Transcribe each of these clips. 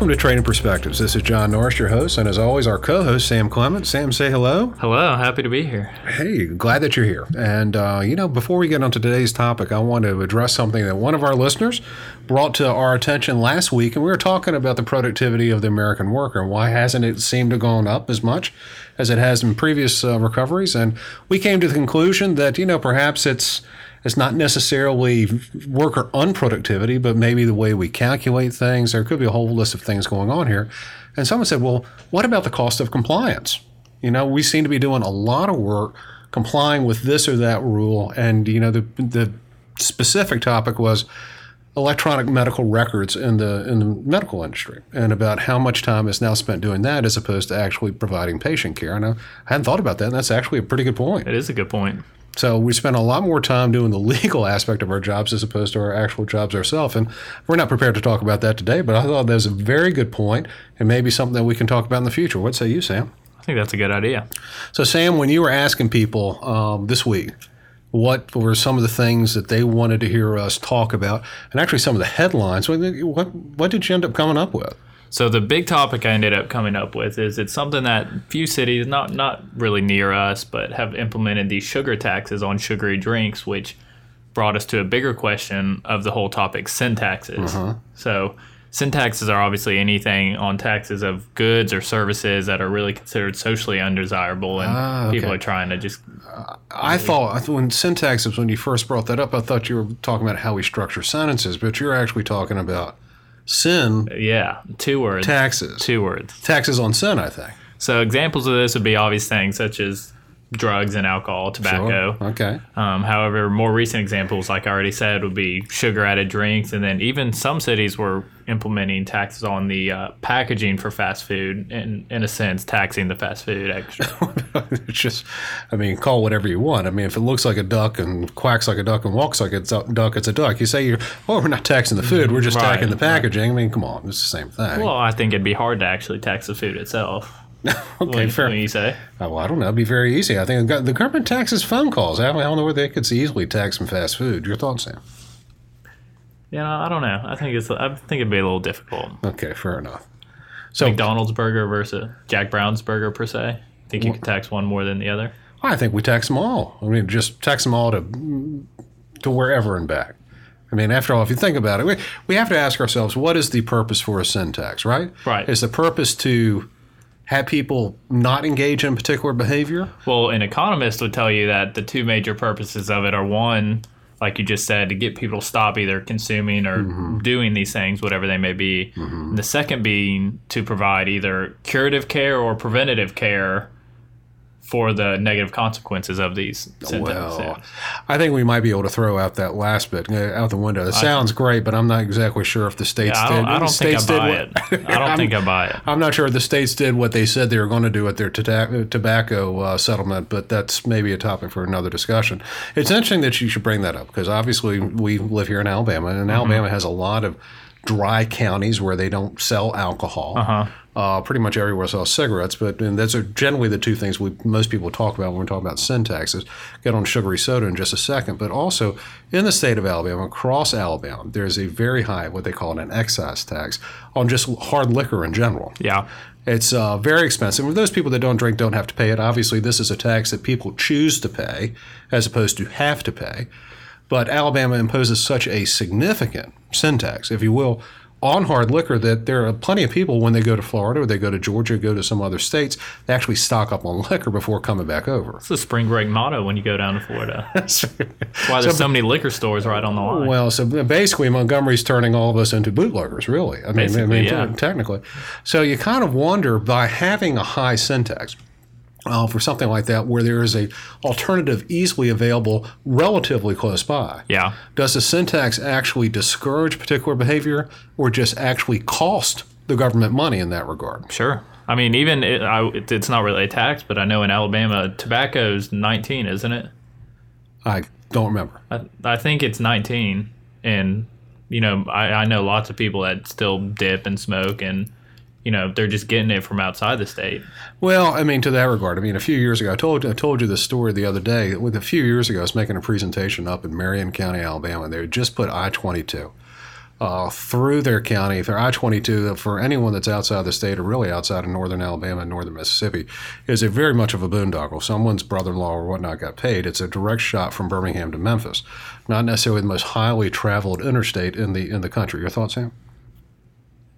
Welcome to Trading Perspectives. This is John Norris, your host, and as always, our co-host Sam Clement. Sam, say hello. Hello, happy to be here. Hey, glad that you're here. And uh, you know, before we get onto today's topic, I want to address something that one of our listeners brought to our attention last week, and we were talking about the productivity of the American worker and why hasn't it seemed to go up as much as it has in previous uh, recoveries. And we came to the conclusion that you know perhaps it's it's not necessarily worker unproductivity, but maybe the way we calculate things. There could be a whole list of things going on here. And someone said, well, what about the cost of compliance? You know, we seem to be doing a lot of work complying with this or that rule. And, you know, the, the specific topic was electronic medical records in the in the medical industry and about how much time is now spent doing that as opposed to actually providing patient care. And I hadn't thought about that, and that's actually a pretty good point. It is a good point. So we spend a lot more time doing the legal aspect of our jobs as opposed to our actual jobs ourselves. And we're not prepared to talk about that today, but I thought that was a very good point and maybe something that we can talk about in the future. What say you, Sam? I think that's a good idea. So, Sam, when you were asking people um, this week, what were some of the things that they wanted to hear us talk about, and actually some of the headlines? What, what, what did you end up coming up with? So the big topic I ended up coming up with is it's something that few cities, not not really near us, but have implemented these sugar taxes on sugary drinks, which brought us to a bigger question of the whole topic: sin taxes. Uh-huh. So sin taxes are obviously anything on taxes of goods or services that are really considered socially undesirable, and ah, okay. people are trying to just. Uh, I thought when sin taxes, when you first brought that up, I thought you were talking about how we structure sentences, but you're actually talking about Sin. Yeah, two words. Taxes. Two words. Taxes on sin, I think. So examples of this would be obvious things such as drugs and alcohol, tobacco. Sure. Okay. Um, however, more recent examples, like I already said, would be sugar added drinks, and then even some cities were implementing taxes on the uh, packaging for fast food, and in a sense, taxing the fast food extra. it's just, I mean, call whatever you want. I mean, if it looks like a duck and quacks like a duck and walks like a duck, it's a duck. You say you're, well, we're not taxing the food, we're just right, taxing the packaging. Right. I mean, come on, it's the same thing. Well, I think it'd be hard to actually tax the food itself. okay, fair. What you say? Oh, well, I don't know. It'd be very easy. I think the government taxes phone calls. I don't know where they could easily tax some fast food. Your thoughts, Sam? Yeah, I don't know. I think it's. I think it'd be a little difficult. Okay, fair enough. So McDonald's burger versus Jack Brown's burger per se. Think you could tax one more than the other? I think we tax them all. I mean, just tax them all to to wherever and back. I mean, after all, if you think about it, we, we have to ask ourselves, what is the purpose for a sin tax, right? Right. Is the purpose to have people not engage in particular behavior? Well, an economist would tell you that the two major purposes of it are one, like you just said, to get people to stop either consuming or mm-hmm. doing these things, whatever they may be. Mm-hmm. the second being to provide either curative care or preventative care for the negative consequences of these symptoms. Well, I think we might be able to throw out that last bit uh, out the window. It sounds great, but I'm not exactly sure if the states yeah, I did. I don't think I buy what, it. I don't think I buy it. I'm not sure if the states did what they said they were going to do with their tobacco uh, settlement, but that's maybe a topic for another discussion. It's interesting that you should bring that up because obviously we live here in Alabama, and mm-hmm. Alabama has a lot of dry counties where they don't sell alcohol. Uh-huh. Uh, pretty much everywhere sells cigarettes, but those are generally the two things we most people talk about when we're talking about sin taxes. Get on sugary soda in just a second, but also in the state of Alabama, across Alabama, there's a very high what they call an excise tax on just hard liquor in general. Yeah. It's uh, very expensive. For those people that don't drink don't have to pay it. Obviously, this is a tax that people choose to pay as opposed to have to pay. But Alabama imposes such a significant sin tax, if you will, on hard liquor that there are plenty of people when they go to Florida or they go to Georgia, or go to some other states, they actually stock up on liquor before coming back over. It's the spring break motto when you go down to Florida. That's why there's so, so, many liquor stores right on the line. Well, so basically Montgomery's turning all of us into bootleggers, really. I mean, I mean yeah. technically. So you kind of wonder by having a high sin tax – uh, for something like that where there is a alternative easily available relatively close by. Yeah. Does the sin tax actually discourage particular behavior or just actually cost the government money in that regard? Sure. I mean, even it, I, it's not really a tax, but I know in Alabama, tobacco is 19, isn't it? I don't remember. I, I think it's 19. And, you know, I, I know lots of people that still dip and smoke and you know they're just getting it from outside the state. Well, I mean, to that regard, I mean, a few years ago, I told I told you this story the other day. With a few years ago, I was making a presentation up in Marion County, Alabama. And they had just put I twenty two uh, through their county, through I 22, for anyone that's outside the state or really outside of northern Alabama and northern Mississippi, is a very much of a boondoggle. Someone's brother in law or whatnot got paid. It's a direct shot from Birmingham to Memphis, not necessarily the most highly traveled interstate in the in the country. Your thoughts, Sam?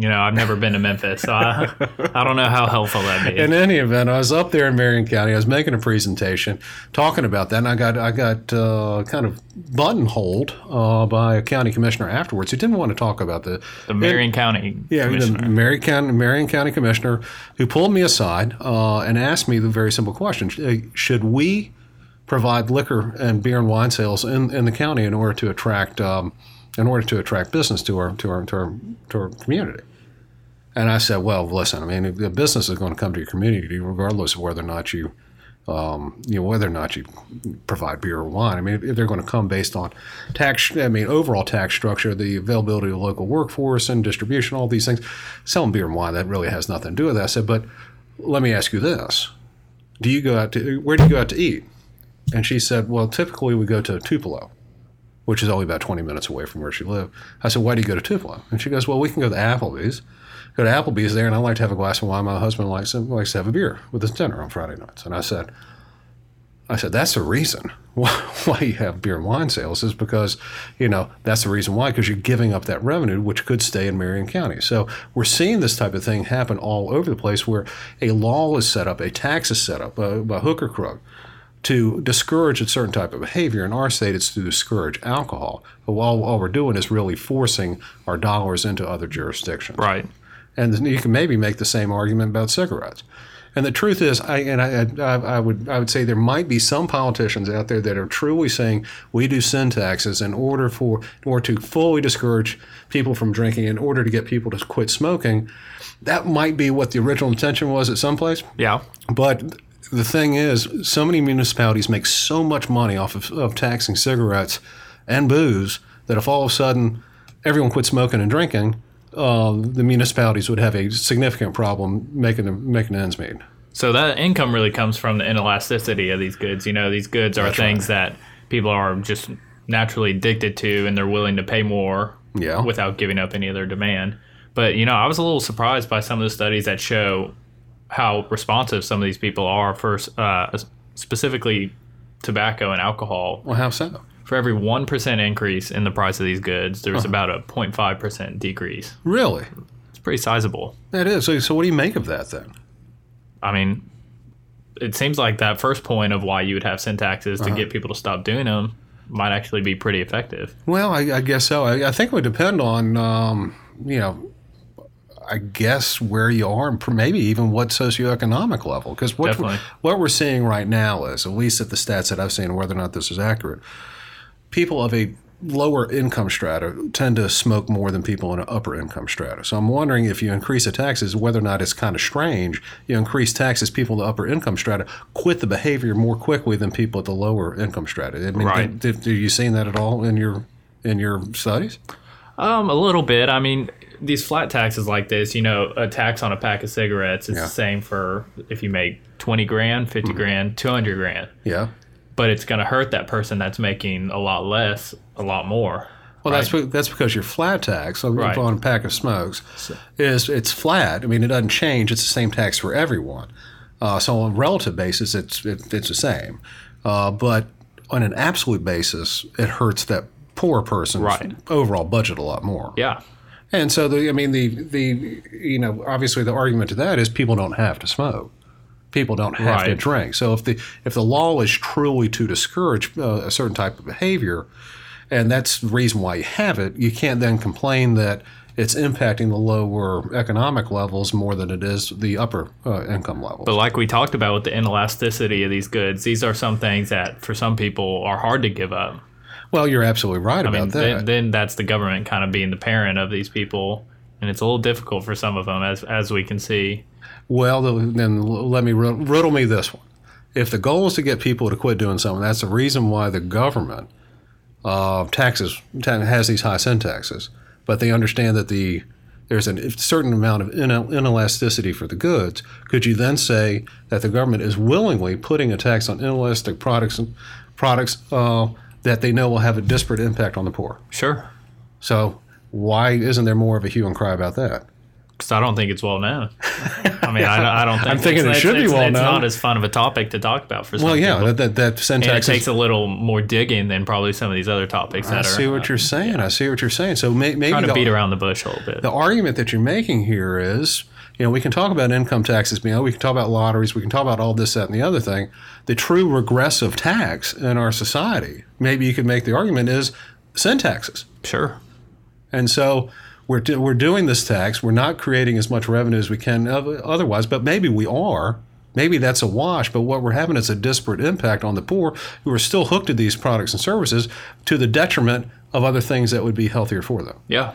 You know, I've never been to Memphis, so I, I don't know how helpful that'd be. In any event, I was up there in Marion County. I was making a presentation talking about that, and I got I got uh, kind of buttonholed uh, by a county commissioner afterwards who didn't want to talk about the the Marion County yeah the commissioner. Marion County, Marion County commissioner who pulled me aside uh, and asked me the very simple question: uh, Should we provide liquor and beer and wine sales in, in the county in order to attract um, in order to attract business to our to our to our, to our community? And I said, well, listen, I mean, the business is going to come to your community regardless of whether or not you, um, you know, whether or not you provide beer or wine. I mean, if they're going to come based on tax, I mean, overall tax structure, the availability of local workforce and distribution, all these things. Selling beer and wine, that really has nothing to do with that. I said, but let me ask you this. Do you go out to, where do you go out to eat? And she said, well, typically we go to Tupelo which is only about 20 minutes away from where she lived. I said, Why do you go to Tupelo? And she goes, Well, we can go to Applebee's. Go to Applebee's there, and I like to have a glass of wine. My husband likes, likes to have a beer with his dinner on Friday nights. And I said, I said, that's the reason why, why you have beer and wine sales is because, you know, that's the reason why, because you're giving up that revenue, which could stay in Marion County. So we're seeing this type of thing happen all over the place where a law is set up, a tax is set up uh, by hook or crook to discourage a certain type of behavior. In our state, it's to discourage alcohol. But all, all we're doing is really forcing our dollars into other jurisdictions. Right. And you can maybe make the same argument about cigarettes. And the truth is, I and I, I, I, would I would say there might be some politicians out there that are truly saying we do sin taxes in order for in order to fully discourage people from drinking, in order to get people to quit smoking. That might be what the original intention was at some place. Yeah. But the thing is, so many municipalities make so much money off of, of taxing cigarettes and booze that if all of a sudden everyone quit smoking and drinking, uh, the municipalities would have a significant problem making making ends meet. So that income really comes from the inelasticity of these goods. You know, these goods are That's things that people are just naturally addicted to, and they're willing to pay more Yeah. without giving up any of their demand. But you know, I was a little surprised by some of the studies that show how responsive some of these people are for uh, specifically tobacco and alcohol. Well, how so? For every one percent increase in the price of these goods, there's about a 0.5 percent decrease. Really? It's pretty sizable. That is. So, so what do you make of that then? I mean, it seems like that first point of why you would have sin taxes Uh-huh. to get people to stop doing them might actually be pretty effective. Well, I, I guess so. I, I think it would depend on, um, you know, I guess where you are and maybe even what socioeconomic level. Because what, what we're seeing right now is, at least at the stats that I've seen, whether or not this is accurate, people of a lower income strata tend to smoke more than people in an upper income strata. So I'm wondering if you increase the taxes, whether or not it's kind of strange, you increase taxes, people in the upper income strata quit the behavior more quickly than people at the lower income strata. I mean, Right. did, did, you seen that at all in your in your studies? Um, a little bit. I mean, these flat taxes like this, you know, a tax on a pack of cigarettes is Yeah. the same for if you make 20 grand, 50 grand, 200 grand. Yeah. But it's going to hurt that person that's making a lot less, a lot more. Well, that's be- that's because your flat tax on, Right. on a pack of smokes is it's flat. I mean, it doesn't change. It's the same tax for everyone. Uh, so on a relative basis, it's it, it's the same. Uh, but on an absolute basis, it hurts that poor person's Right. overall budget a lot more. Yeah. And so the I mean the the you know obviously the argument to that is people don't have to smoke. People don't have to drink. So if the if the law is truly to discourage uh, a certain type of behavior, and that's the reason why you have it, you can't then complain that it's impacting the lower economic levels more than it is the upper uh, income levels. But like we talked about with the inelasticity of these goods, these are some things that for some people are hard to give up. well, you're absolutely right I about mean, that. then, then that's the government kind of being the parent of these people, and it's a little difficult for some of them, as as we can see. Well, then let me riddle me this one. If the goal is to get people to quit doing something, that's the reason why the government uh, taxes has these high sin taxes. But they understand that the there's a certain amount of inelasticity for the goods. Could you then say that the government is willingly putting a tax on inelastic products and products uh, that they know will have a disparate impact on the poor? Sure. So Why isn't there more of a hue and cry about that? Because I don't think it's well known. I mean, I, I don't think I'm thinking it should be it's, well it's known. not as fun of a topic to talk about for some Well, yeah, people. that that, that and it syntax. takes a little more digging than probably some of these other topics I that are see what you're uh, saying. I see what you're saying. So may, maybe trying to the, beat around the bush a little bit. the argument that you're making here is, you know, we can talk about income taxes, you know, we can talk about lotteries, we can talk about all this, that, and the other thing. The true regressive tax in our society, maybe you could make the argument is sin taxes. sure. And so we're, do, we're doing this tax. We're not creating as much revenue as we can otherwise, but maybe we are. Maybe that's a wash, but what we're having is a disparate impact on the poor who are still hooked to these products and services to the detriment of other things that would be healthier for them. Yeah.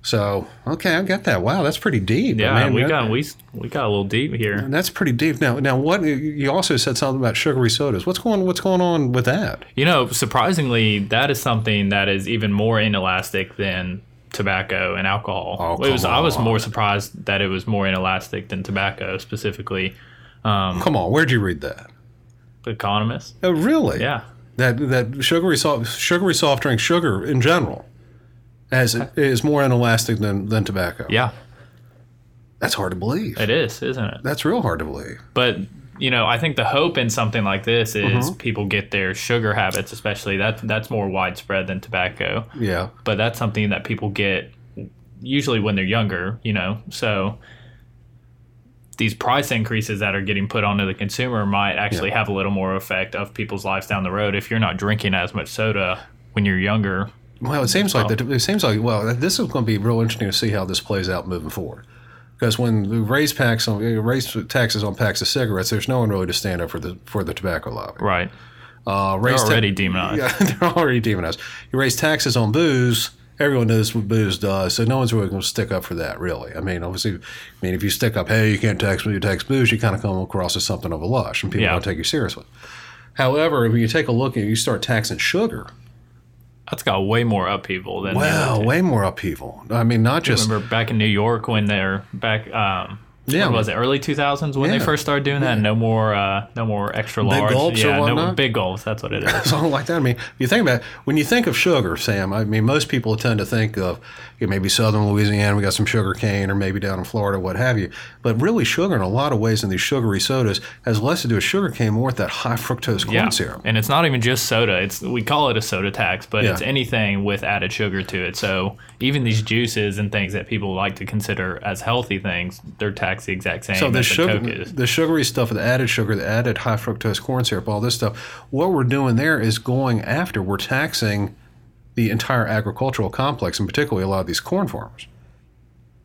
So, okay, I get that. Wow, that's pretty deep. Yeah, Man, we got we we got a little deep here. That's pretty deep. Now, now, what you also said something about sugary sodas. What's going What's going on with that? You know, surprisingly, that is something that is even more inelastic than tobacco and alcohol. Oh, it was. I was more surprised that it was more inelastic than tobacco specifically. Um, Come on, where'd you read that? The Economist. Oh, really? Yeah. That that sugary soft sugary soft drink sugar in general, as is more inelastic than than tobacco. Yeah, That's hard to believe. it is, isn't it? That's real hard to believe. But you know, I think the hope in something like this is Mm-hmm. people get their sugar habits, especially that that's more widespread than tobacco. Yeah. But that's something that people get usually when they're younger, you know. So these price increases that are getting put onto the consumer might actually Yeah. have a little more effect of people's lives down the road if you're not drinking as much soda when you're younger. Well, it seems like that. It seems like well, this is going to be real interesting to see how this plays out moving forward. Because when we raise tax on raise taxes on packs of cigarettes, there's no one really to stand up for the for the tobacco lobby. Right. Uh, raise They're ta- already demonized. Yeah, they're already demonized. You raise taxes on booze. Everyone knows what booze does, so no one's really going to stick up for that. Really, I mean, obviously, I mean, if you stick up, hey, you can't tax me, you tax booze, you kind of come across as something of a lush, and people Yeah. don't take you seriously. However, when you take a look and you start taxing sugar, That's got way more upheaval than wow, way more upheaval. I mean, not just Remember back in New York when they're back um Yeah. when was it early 2000s when Yeah. they first started doing that no more uh no more extra large gulps or yeah no big gulps that's what it is something like that. I mean, if you think about it, when you think of sugar, Sam, I mean, most people tend to think of you know, maybe southern Louisiana, we got some sugar cane, or maybe down in Florida, what have you. But really, sugar in a lot of ways in these sugary sodas has less to do with sugar cane, more with that high fructose corn yeah syrup. and it's not even just soda it's we call it a soda tax but it's anything with added sugar to it so even these juices and things that people like to consider as healthy things they're taxed the exact same So the sugar, the the sugary stuff, the added sugar, the added high fructose corn syrup, all this stuff. What we're doing there is going after. We're taxing the entire agricultural complex, and particularly a lot of these corn farmers.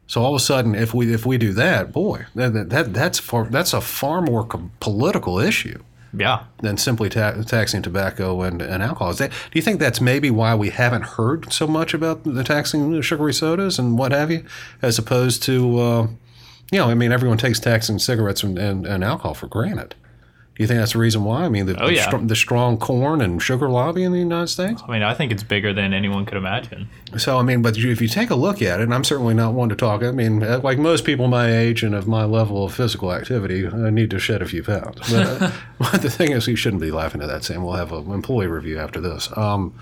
So all of a sudden, if we if we do that, boy, that, that, that that's far, that's a far more com- political issue yeah than simply ta- taxing tobacco and, and alcohol. Is that, do you think that's maybe why we haven't heard so much about the taxing sugary sodas and what have you, as opposed to, uh, you know, I mean, everyone takes taxing cigarettes and, and, and alcohol for granted. Do you think that's the reason why? I mean, the, Oh, the, yeah. str- the strong corn and sugar lobby in the United States? i mean i think it's bigger than anyone could imagine So, I mean, but you, if you take a look at it, and I'm certainly not one to talk, I mean, uh, like most people my age and of my level of physical activity, I need to shed a few pounds. But, uh, but the thing is, you shouldn't be laughing at that, Sam. We'll have an employee review after this. Um,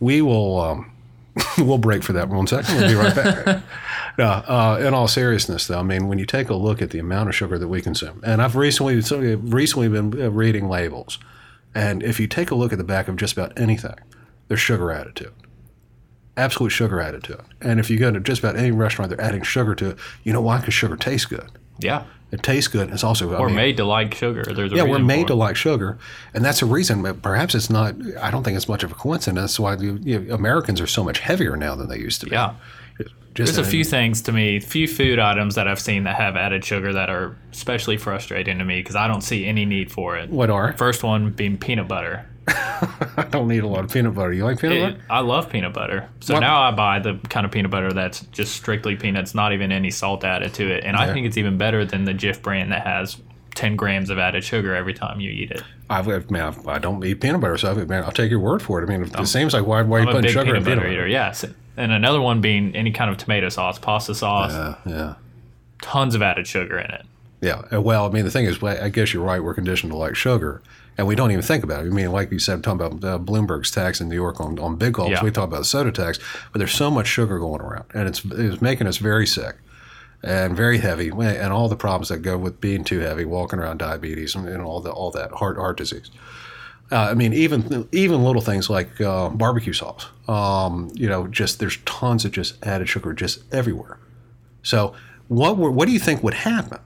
we will. Um, we'll break for that one second. We'll be right back. no, uh, in all seriousness, though, I mean, when you take a look at the amount of sugar that we consume, and I've recently recently been uh, reading labels, and if you take a look at the back of just about anything, there's sugar added to it absolute sugar added to it. And if you go to just about any restaurant, they're adding sugar to it. You know why? Because sugar tastes good. yeah It tastes good. It's also I we're mean, made to like sugar there's a yeah, we're made to like sugar, and that's a reason. but Perhaps it's not. I don't think it's much of a coincidence. That's why you, you, Americans are so much heavier now than they used to be. yeah just There's a few things to me, few food items that I've seen that have added sugar that are especially frustrating to me because I don't see any need for it. What are? First one being peanut butter. I don't need a lot of peanut butter. You like peanut It- butter? I love peanut butter. So What- now I buy the kind of peanut butter that's just strictly peanuts, not even any salt added to it. And I think it's even better than the Jif brand that has 10 grams of added sugar every time you eat it. I've, man, I've- I don't eat peanut butter, so I've, man, I'll take your word for it. I mean, it seems like why, why are you putting sugar in peanut peanut butter butter? eater, yes. And another one being any kind of tomato sauce, pasta sauce, Yeah, yeah. tons of added sugar in it. Yeah. Well, I mean, the thing is, I guess you're right. We're conditioned to like sugar, and we don't even think about it. I mean, like you said, talking about uh, Bloomberg's tax in New York on, on big gulps. Yeah. We talk about the soda tax, but there's so much sugar going around, and it's it's making us very sick and very heavy, and all the problems that go with being too heavy, walking around diabetes, and, and all the all that heart heart disease. Uh, I mean, even even little things like uh, barbecue sauce. Um, you know, just there's tons of just added sugar just everywhere. So, what were, what do you think would happen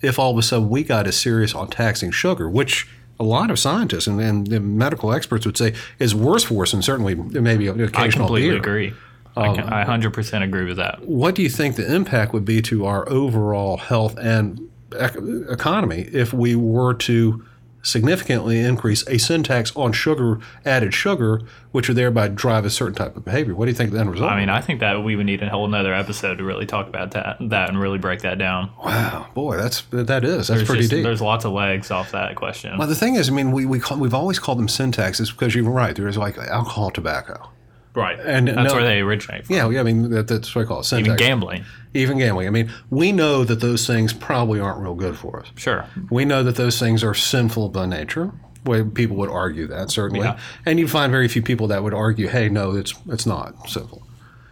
if all of a sudden we got as serious on taxing sugar, which a lot of scientists and, and the medical experts would say is worse for us, and certainly maybe an I occasional completely beer. agree. I, I 100% agree with that. What do you think the impact would be to our overall health and ec- economy if we were to significantly increase a sin tax on sugar, added sugar, which would thereby drive a certain type of behavior? What do you think the end result? I mean, I think that we would need a whole nother episode to really talk about that, that and really break that down. wow, boy, that's that is that's There's, pretty just- deep. there's lots of legs off that question. Well, the thing is, I mean, we, we call, we've always called them sin taxes because you're right. There is like alcohol, tobacco. Right. and that's no- where they originate from. Yeah, yeah. I mean, that, that's what I call it. Sin Even gambling. Even gambling. I mean, we know that those things probably aren't real good for us. Sure. We know that those things are sinful by nature. Way people would argue that certainly, Yeah. and you find very few people that would argue, "Hey, no, it's it's not sinful."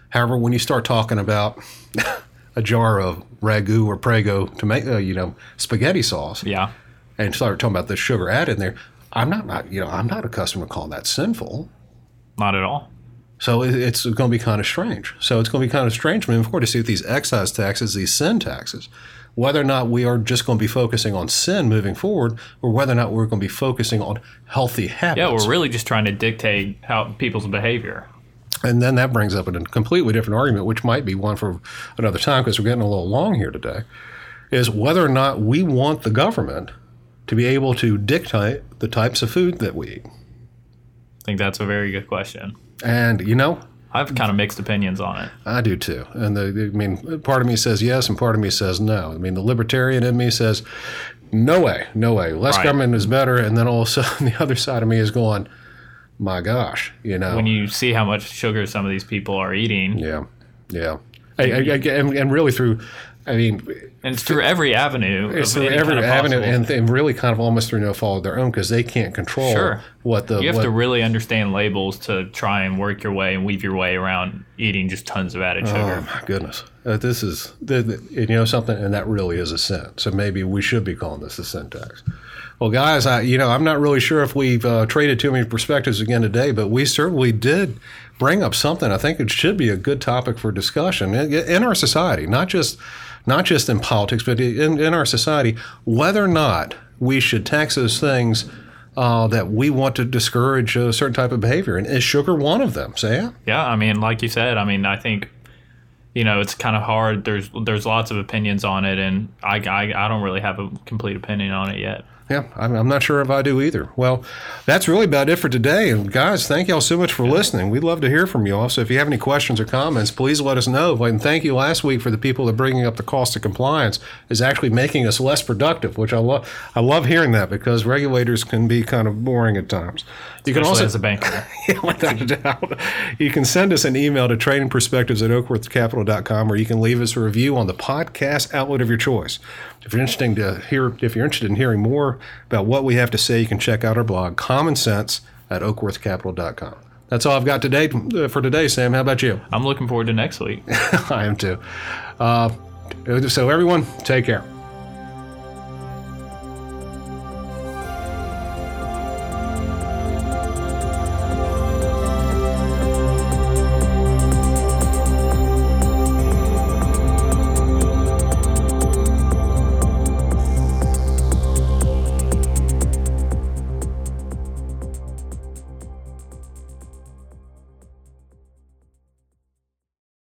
However, when you start talking about a jar of ragu or prego tomato, uh, you know, spaghetti sauce, Yeah. and start talking about the sugar added in there, I'm not, not you know, I'm not accustomed to calling that sinful. Not at all. So it's going to be kind of strange. So it's going to be kind of strange moving forward to see if these excise taxes, these sin taxes, whether or not we are just going to be focusing on sin moving forward, or whether or not we're going to be focusing on healthy habits. Yeah, we're really just trying to dictate how people's behavior. and then that brings up a completely different argument, which might be one for another time because we're getting a little long here today, is whether or not we want the government to be able to dictate the types of food that we eat. I think that's a very good question. And you know, I have kind of mixed opinions on it. I do too. And the, I mean, part of me says yes, and part of me says no. I mean, the libertarian in me says, no way, no way. Less Right. government is better. And then all of a sudden, the other side of me is going, my gosh, you know. When you see how much sugar some of these people are eating, yeah, yeah. I, I, I, and, and really through, I mean, and it's through every avenue. it's through every kind of avenue, possible- and, really kind of almost through no fault of their own because they can't control Sure. what the you have what, to really understand labels to try and work your way and weave your way around eating just tons of added sugar. Oh my goodness! Uh, this is the, the, you know something, and that really is a sin. So maybe we should be calling this a sin tax. Well, guys, I you know I'm not really sure if we've uh, traded too many perspectives again today, but we certainly did bring up something. I think it should be a good topic for discussion in, in our society, not just not just in politics, but in, in our society, whether or not we should tax those things. Uh, that we want to discourage a certain type of behavior, and is sugar one of them? Sam? Yeah, I mean, like you said, I mean, I think you know it's kind of hard. There's there's lots of opinions on it, and I, I I don't really have a complete opinion on it yet. Yeah, I'm, I'm not sure if I do either. Well, that's really about it for today. And guys, thank y'all so much for listening. We'd love to hear from you all. So if you have any questions or comments, please let us know. And thank you last week for the people that bringing up the cost of compliance is actually making us less productive, which I love. I love hearing that because regulators can be kind of boring at times. You can Especially also as a banker. yeah, without a doubt. You can send us an email to trading perspectives at oakworthcapital.com or you can leave us a review on the podcast outlet of your choice. If you're interested to hear if you're interested in hearing more about what we have to say, you can check out our blog, Common Sense, at oakworthcapital.com. That's all I've got today uh, for today, Sam. How about you? I'm looking forward to next week. I am too. Uh, so everyone, take care.